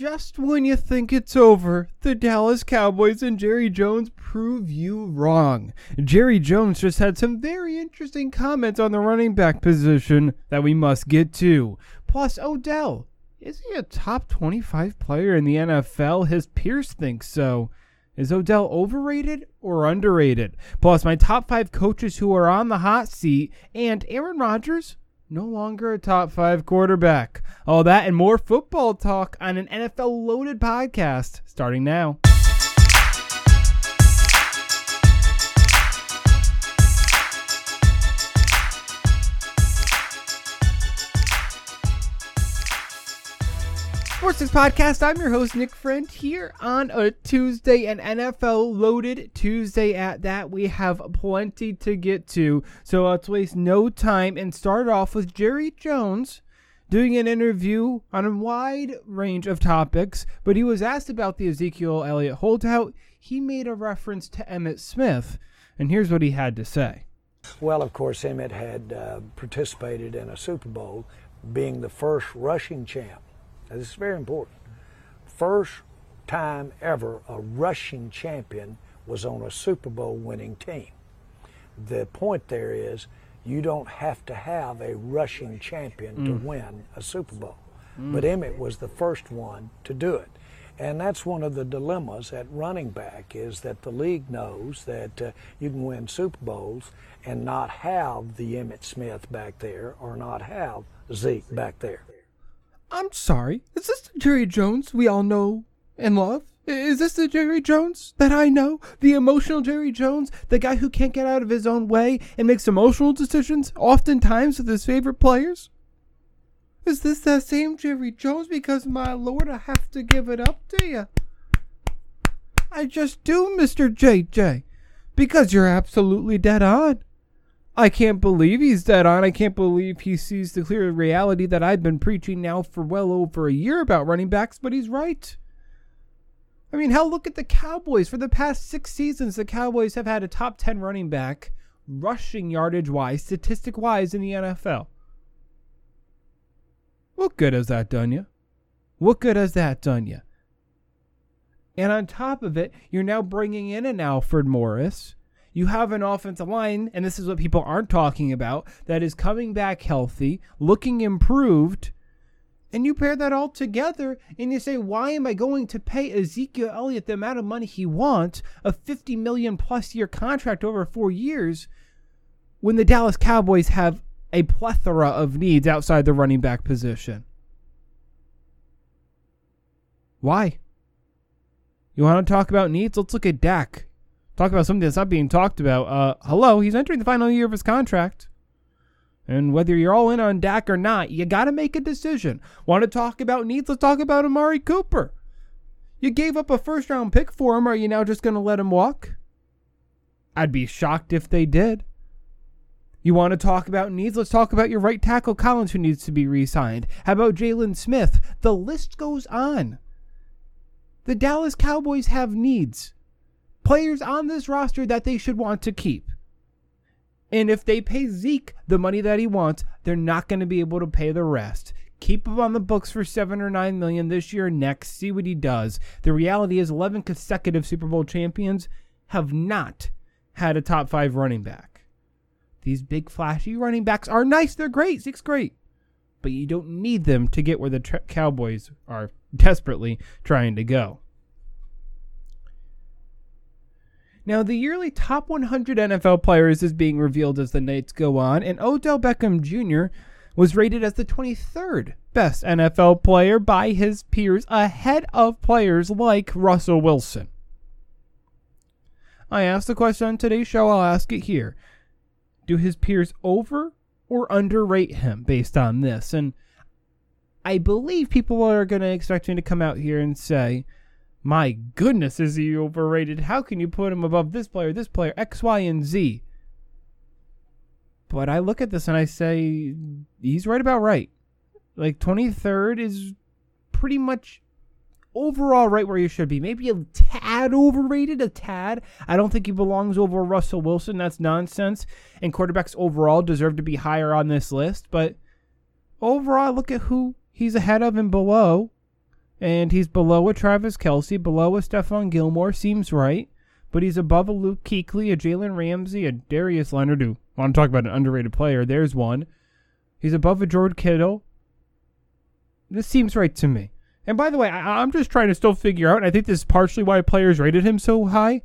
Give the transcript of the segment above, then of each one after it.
just when you think it's over, the Dallas Cowboys and Jerry Jones prove you wrong. Jerry Jones just had some very interesting comments on the running back position that we must get to. Plus, Odell. Is he a top 25 player in the NFL? His peers think so. Is Odell overrated or underrated? Plus, my top five coaches who are on the hot seat, and Aaron Rodgers no longer a top five quarterback. All that and more football talk on an NFL loaded podcast starting now. Sports Six Podcast. I'm your host, Nick Friend, here on a Tuesday, an NFL loaded Tuesday at that. We have plenty to get to, so let's waste no time and start off with Jerry Jones doing an interview on a wide range of topics, but he was asked about the Ezekiel Elliott holdout. He made a reference to Emmitt Smith, and here's what he had to say. Well, of course, Emmitt had uh, participated in a Super Bowl, being the first rushing champ now, this is very important. First time ever a rushing champion was on a Super Bowl winning team. The point there is you don't have to have a rushing champion mm. to win a Super Bowl. Mm. But Emmitt was the first one to do it. And that's one of the dilemmas at running back is that the league knows that uh, you can win Super Bowls and not have the Emmitt Smith back there or not have Zeke back there. I'm sorry. Is this the Jerry Jones we all know and love? Is this the Jerry Jones that I know? The emotional Jerry Jones? The guy who can't get out of his own way and makes emotional decisions, oftentimes with his favorite players? Is this that same Jerry Jones? Because, my lord, I have to give it up to you. I just do, Mr. JJ. Because you're absolutely dead on. I can't believe he's dead on. I can't believe he sees the clear reality that I've been preaching now for well over a year about running backs, but he's right. I mean, hell, look at the Cowboys. For the past six seasons, the Cowboys have had a top 10 running back, rushing yardage wise, statistic wise, in the NFL. What good has that done you? What good has that done you? And on top of it, you're now bringing in an Alfred Morris you have an offensive line, and this is what people aren't talking about, that is coming back healthy, looking improved. And you pair that all together and you say, why am I going to pay Ezekiel Elliott the amount of money he wants, a 50 million plus year contract over four years, when the Dallas Cowboys have a plethora of needs outside the running back position? Why? You want to talk about needs? Let's look at Dak talk about something that's not being talked about. Uh, hello, he's entering the final year of his contract. And whether you're all in on Dak or not, you got to make a decision. Want to talk about needs? Let's talk about Amari Cooper. You gave up a first round pick for him. Are you now just going to let him walk? I'd be shocked if they did. You want to talk about needs? Let's talk about your right tackle Collins, who needs to be re signed. How about Jaylon Smith? The list goes on. The Dallas Cowboys have needs players on this roster that they should want to keep. And if they pay Zeke the money that he wants, they're not going to be able to pay the rest. Keep him on the books for seven or nine million this year next. See what he does. The reality is, 11 consecutive Super Bowl champions have not had a top five running back. These big, flashy running backs are nice. They're great. Zeke's great. But you don't need them to get where the tra- Cowboys are desperately trying to go. Now, the yearly top 100 NFL players is being revealed as the nights go on, and Odell Beckham Jr. was rated as the 23rd best NFL player by his peers, ahead of players like Russell Wilson. I asked the question on today's show, I'll ask it here. Do his peers over or underrate him based on this? And I believe people are going to expect me to come out here and say, my goodness, is he overrated? How can you put him above this player, this player, X, Y, and Z? But I look at this and I say, he's right about right. Like 23rd is pretty much overall right where you should be. Maybe a tad overrated, a tad. I don't think he belongs over Russell Wilson. That's nonsense. And quarterbacks overall deserve to be higher on this list. But overall, look at who he's ahead of and below And he's below a Travis Kelce, below a Stephon Gilmore, seems right. But he's above a Luke Kuechly, a Jalen Ramsey, a Darius Leonard, who want to talk about an underrated player. There's one. He's above a George Kittle. This seems right to me. And by the way, I, am just trying to still figure out, and I think this is partially why players rated him so high.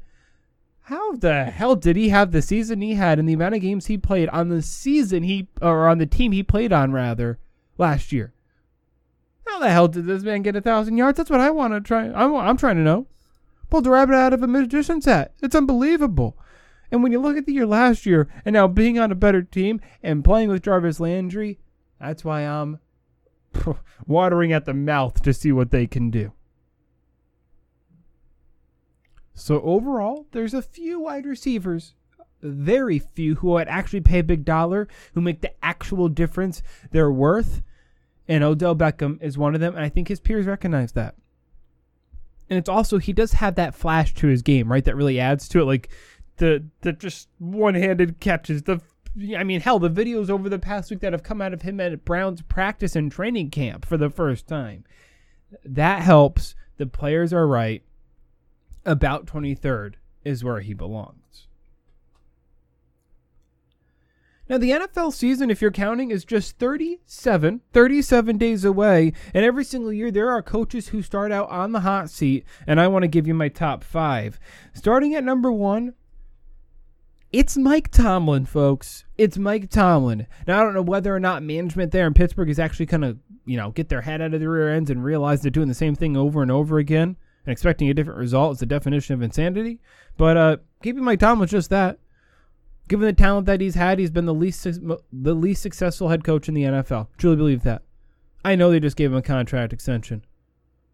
How the hell did he have the season he had and the amount of games he played on the season he, or on the team he played on, rather, last year? How the hell did this man get a thousand yards? That's what I want to try. I'm, I'm trying to know. Pulled a rabbit out of a magician's hat. It's unbelievable. And when you look at the year last year and now being on a better team and playing with Jarvis Landry, that's why I'm watering at the mouth to see what they can do. So overall, there's a few wide receivers, very few who would actually pay a big dollar, who make the actual difference they're worth. And Odell Beckham is one of them, and I think his peers recognize that. And it's also he does have that flash to his game, right? That really adds to it, like the the just one-handed catches, the I mean, hell, the videos over the past week that have come out of him at Browns practice and training camp for the first time. That helps. The players are right. About 23rd is where he belongs. Now, the NFL season, if you're counting, is just 37, 37 days away. And every single year, there are coaches who start out on the hot seat. And I want to give you my top five. Starting at number one, it's Mike Tomlin, folks. It's Mike Tomlin. Now I don't know whether or not management there in Pittsburgh is actually kind of, you know, get their head out of the rear ends and realize they're doing the same thing over and over again and expecting a different result is the definition of insanity. But uh, keeping Mike Tomlin just that. Given the talent that he's had, he's been the least the least successful head coach in the NFL. Truly believe that. I know they just gave him a contract extension.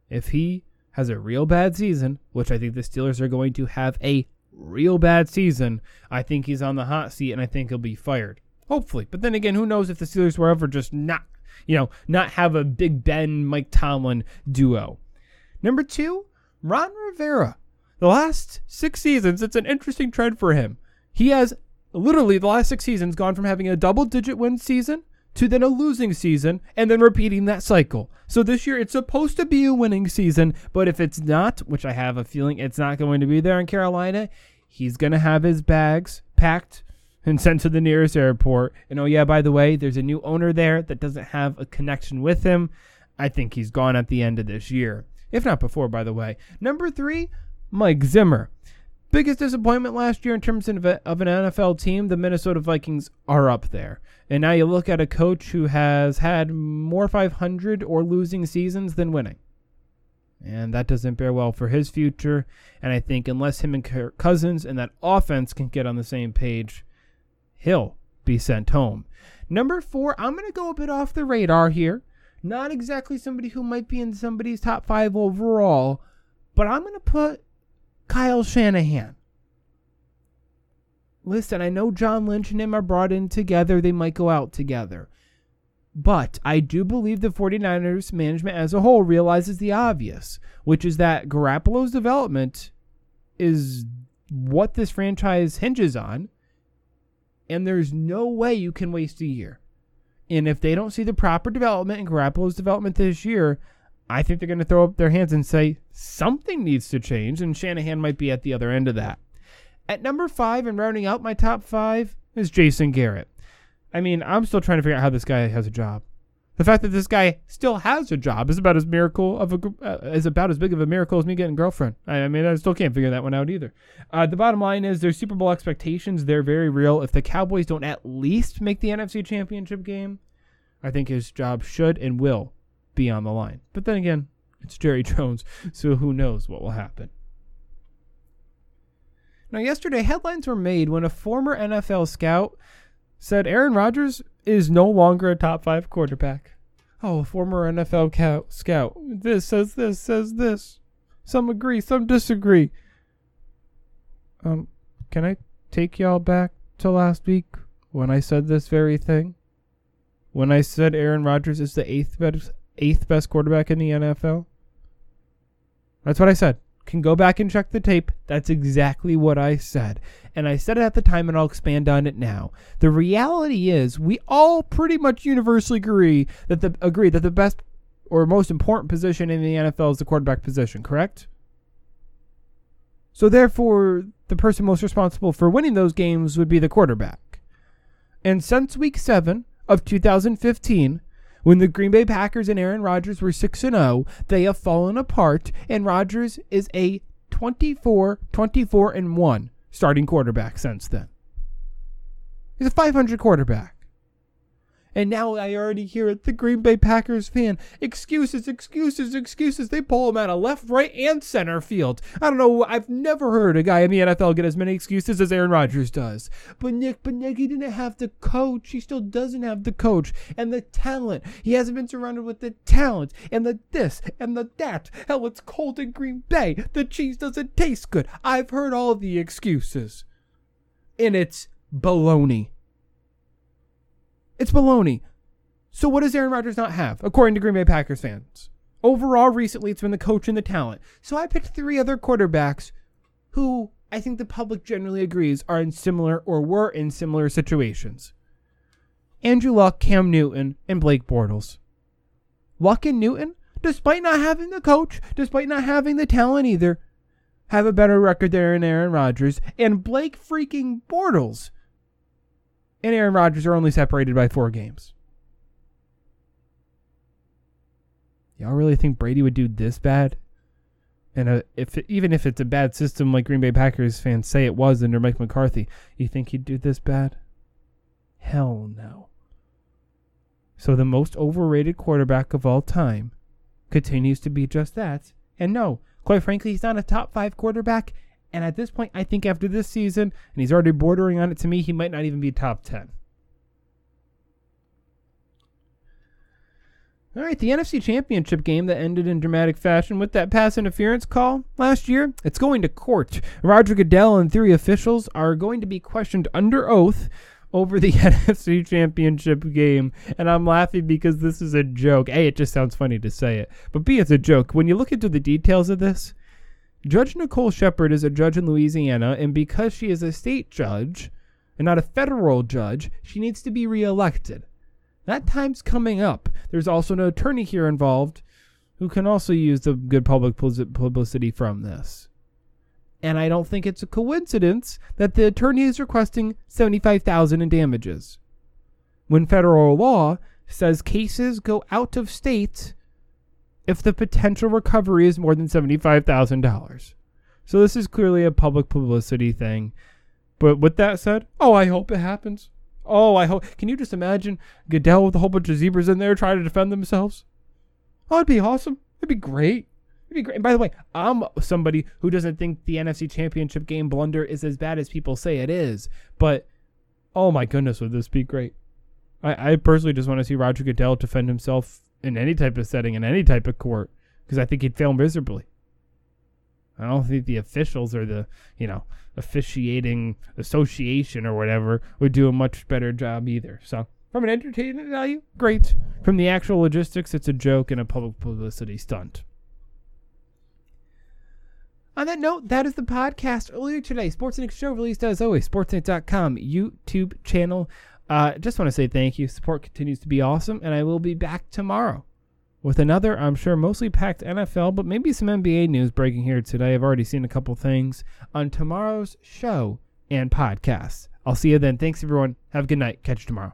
If he has a real bad season, which I think the Steelers are going to have a real bad season, I think he's on the hot seat and I think he'll be fired. Hopefully. But then again, who knows if the Steelers will ever just not, you know, not have a Big Ben, Mike Tomlin duo. Number two, Ron Rivera. The last six seasons, it's an interesting trend for him. He has literally the last six seasons gone from having a double digit win season to then a losing season and then repeating that cycle. So this year it's supposed to be a winning season, but if it's not, which I have a feeling it's not going to be there in Carolina, he's going to have his bags packed and sent to the nearest airport. And oh yeah, by the way, there's a new owner there that doesn't have a connection with him. I think he's gone at the end of this year. If not before, by the way. Number 3, Mike Zimmer. Biggest disappointment last year in terms of, an NFL team, the Minnesota Vikings are up there. And now you look at a coach who has had more 500 or losing seasons than winning. And that doesn't bear well for his future. And I think unless him and Kirk Cousins and that offense can get on the same page, he'll be sent home. Number four, I'm going to go a bit off the radar here. Not exactly somebody who might be in somebody's top five overall, but I'm going to put Kyle Shanahan. Listen, I know John Lynch and him are brought in together. They might go out together. But I do believe the 49ers management as a whole realizes the obvious, which is that Garoppolo's development is what this franchise hinges on. And there's no way you can waste a year. And if they don't see the proper development in Garoppolo's development this year, I think they're going to throw up their hands and say something needs to change, and Shanahan might be at the other end of that. At number five, and rounding out my top five, is Jason Garrett. I mean, I'm still trying to figure out how this guy has a job. The fact that this guy still has a job is about as miracle of a uh, is about as big of a miracle as me getting a girlfriend. I, I mean, I still can't figure that one out either. Uh, the bottom line is their Super Bowl expectations. They're very real. If the Cowboys don't at least make the NFC Championship game, I think his job should and will be on the line. But then again, it's Jerry Jones, so who knows what will happen. Now, yesterday, headlines were made when a former NFL scout said Aaron Rodgers is no longer a top five quarterback. Oh, a former NFL scout. This says this, says this. Some agree, some disagree. Um, can I take y'all back to last week when I said this very thing? When I said Aaron Rodgers is the eighth best eighth best quarterback in the NFL? That's what I said. Can go back and check the tape. That's exactly what I said. And I said it at the time and I'll expand on it now. The reality is we all pretty much universally agree that the agree that the best or most important position in the NFL is the quarterback position, correct? So therefore, the person most responsible for winning those games would be the quarterback. And since week 7 of 2015, when the Green Bay Packers and Aaron Rodgers were 6 and 0, they have fallen apart and Rodgers is a 24 24 and 1 starting quarterback since then. He's a 500 quarterback. And now I already hear it, the Green Bay Packers fan. Excuses, excuses, excuses. They pull him out of left, right, and center field. I don't know. I've never heard a guy in the NFL get as many excuses as Aaron Rodgers does. But Nick, Nick, didn't have the coach. He still doesn't have the coach and the talent. He hasn't been surrounded with the talent and the this and the that. Hell, it's cold in Green Bay. The cheese doesn't taste good. I've heard all the excuses. And it's baloney. It's baloney. So what does Aaron Rodgers not have, according to Green Bay Packers fans? Overall, recently it's been the coach and the talent. So I picked three other quarterbacks who I think the public generally agrees are in similar or were in similar situations. Andrew Luck, Cam Newton, and Blake Bortles. Luck and Newton, despite not having the coach, despite not having the talent either, have a better record there than Aaron Rodgers. And Blake freaking Bortles and Aaron Rodgers are only separated by four games. Y'all really think Brady would do this bad? And uh, if even if it's a bad system like Green Bay Packers fans say it was under Mike McCarthy, you think he'd do this bad? Hell no. So the most overrated quarterback of all time continues to be just that. And no, quite frankly, he's not a top five quarterback, and at this point, I think after this season, and he's already bordering on it to me, he might not even be top 10. All right, the NFC Championship game that ended in dramatic fashion with that pass interference call last year, it's going to court. Roger Goodell and three officials are going to be questioned under oath over the NFC Championship game. And I'm laughing because this is a joke. A, it just sounds funny to say it, but B, it's a joke. When you look into the details of this, Judge Nicole Sheppard is a judge in Louisiana, and because she is a state judge and not a federal judge, she needs to be reelected. That time's coming up. There's also an attorney here involved who can also use the good public publicity from this. And I don't think it's a coincidence that the attorney is requesting 75,000 in damages. When federal law says cases go out of state if the potential recovery is more than $75,000. So this is clearly a public publicity thing. But with that said, oh, I hope it happens. Oh, I hope. Can you just imagine Goodell with a whole bunch of zebras in there trying to defend themselves? Oh, it'd be awesome. It'd be great. It'd be great. And by the way, I'm somebody who doesn't think the NFC Championship game blunder is as bad as people say it is. But oh my goodness, would this be great? I, I personally just want to see Roger Goodell defend himself in any type of setting, in any type of court, because I think he'd fail miserably. I don't think the officials or the, you know, officiating association or whatever would do a much better job either. So, from an entertainment value, great. From the actual logistics, it's a joke and a public publicity stunt. On that note, that is the podcast earlier today. Sportsnet show released as always, sportsnet.com YouTube channel. Uh, just want to say thank you. Support continues to be awesome, and I will be back tomorrow with another, I'm sure, mostly packed NFL, but maybe some NBA news breaking here today. I've already seen a couple things on tomorrow's show and podcast. I'll see you then. Thanks, everyone. Have a good night. Catch you tomorrow.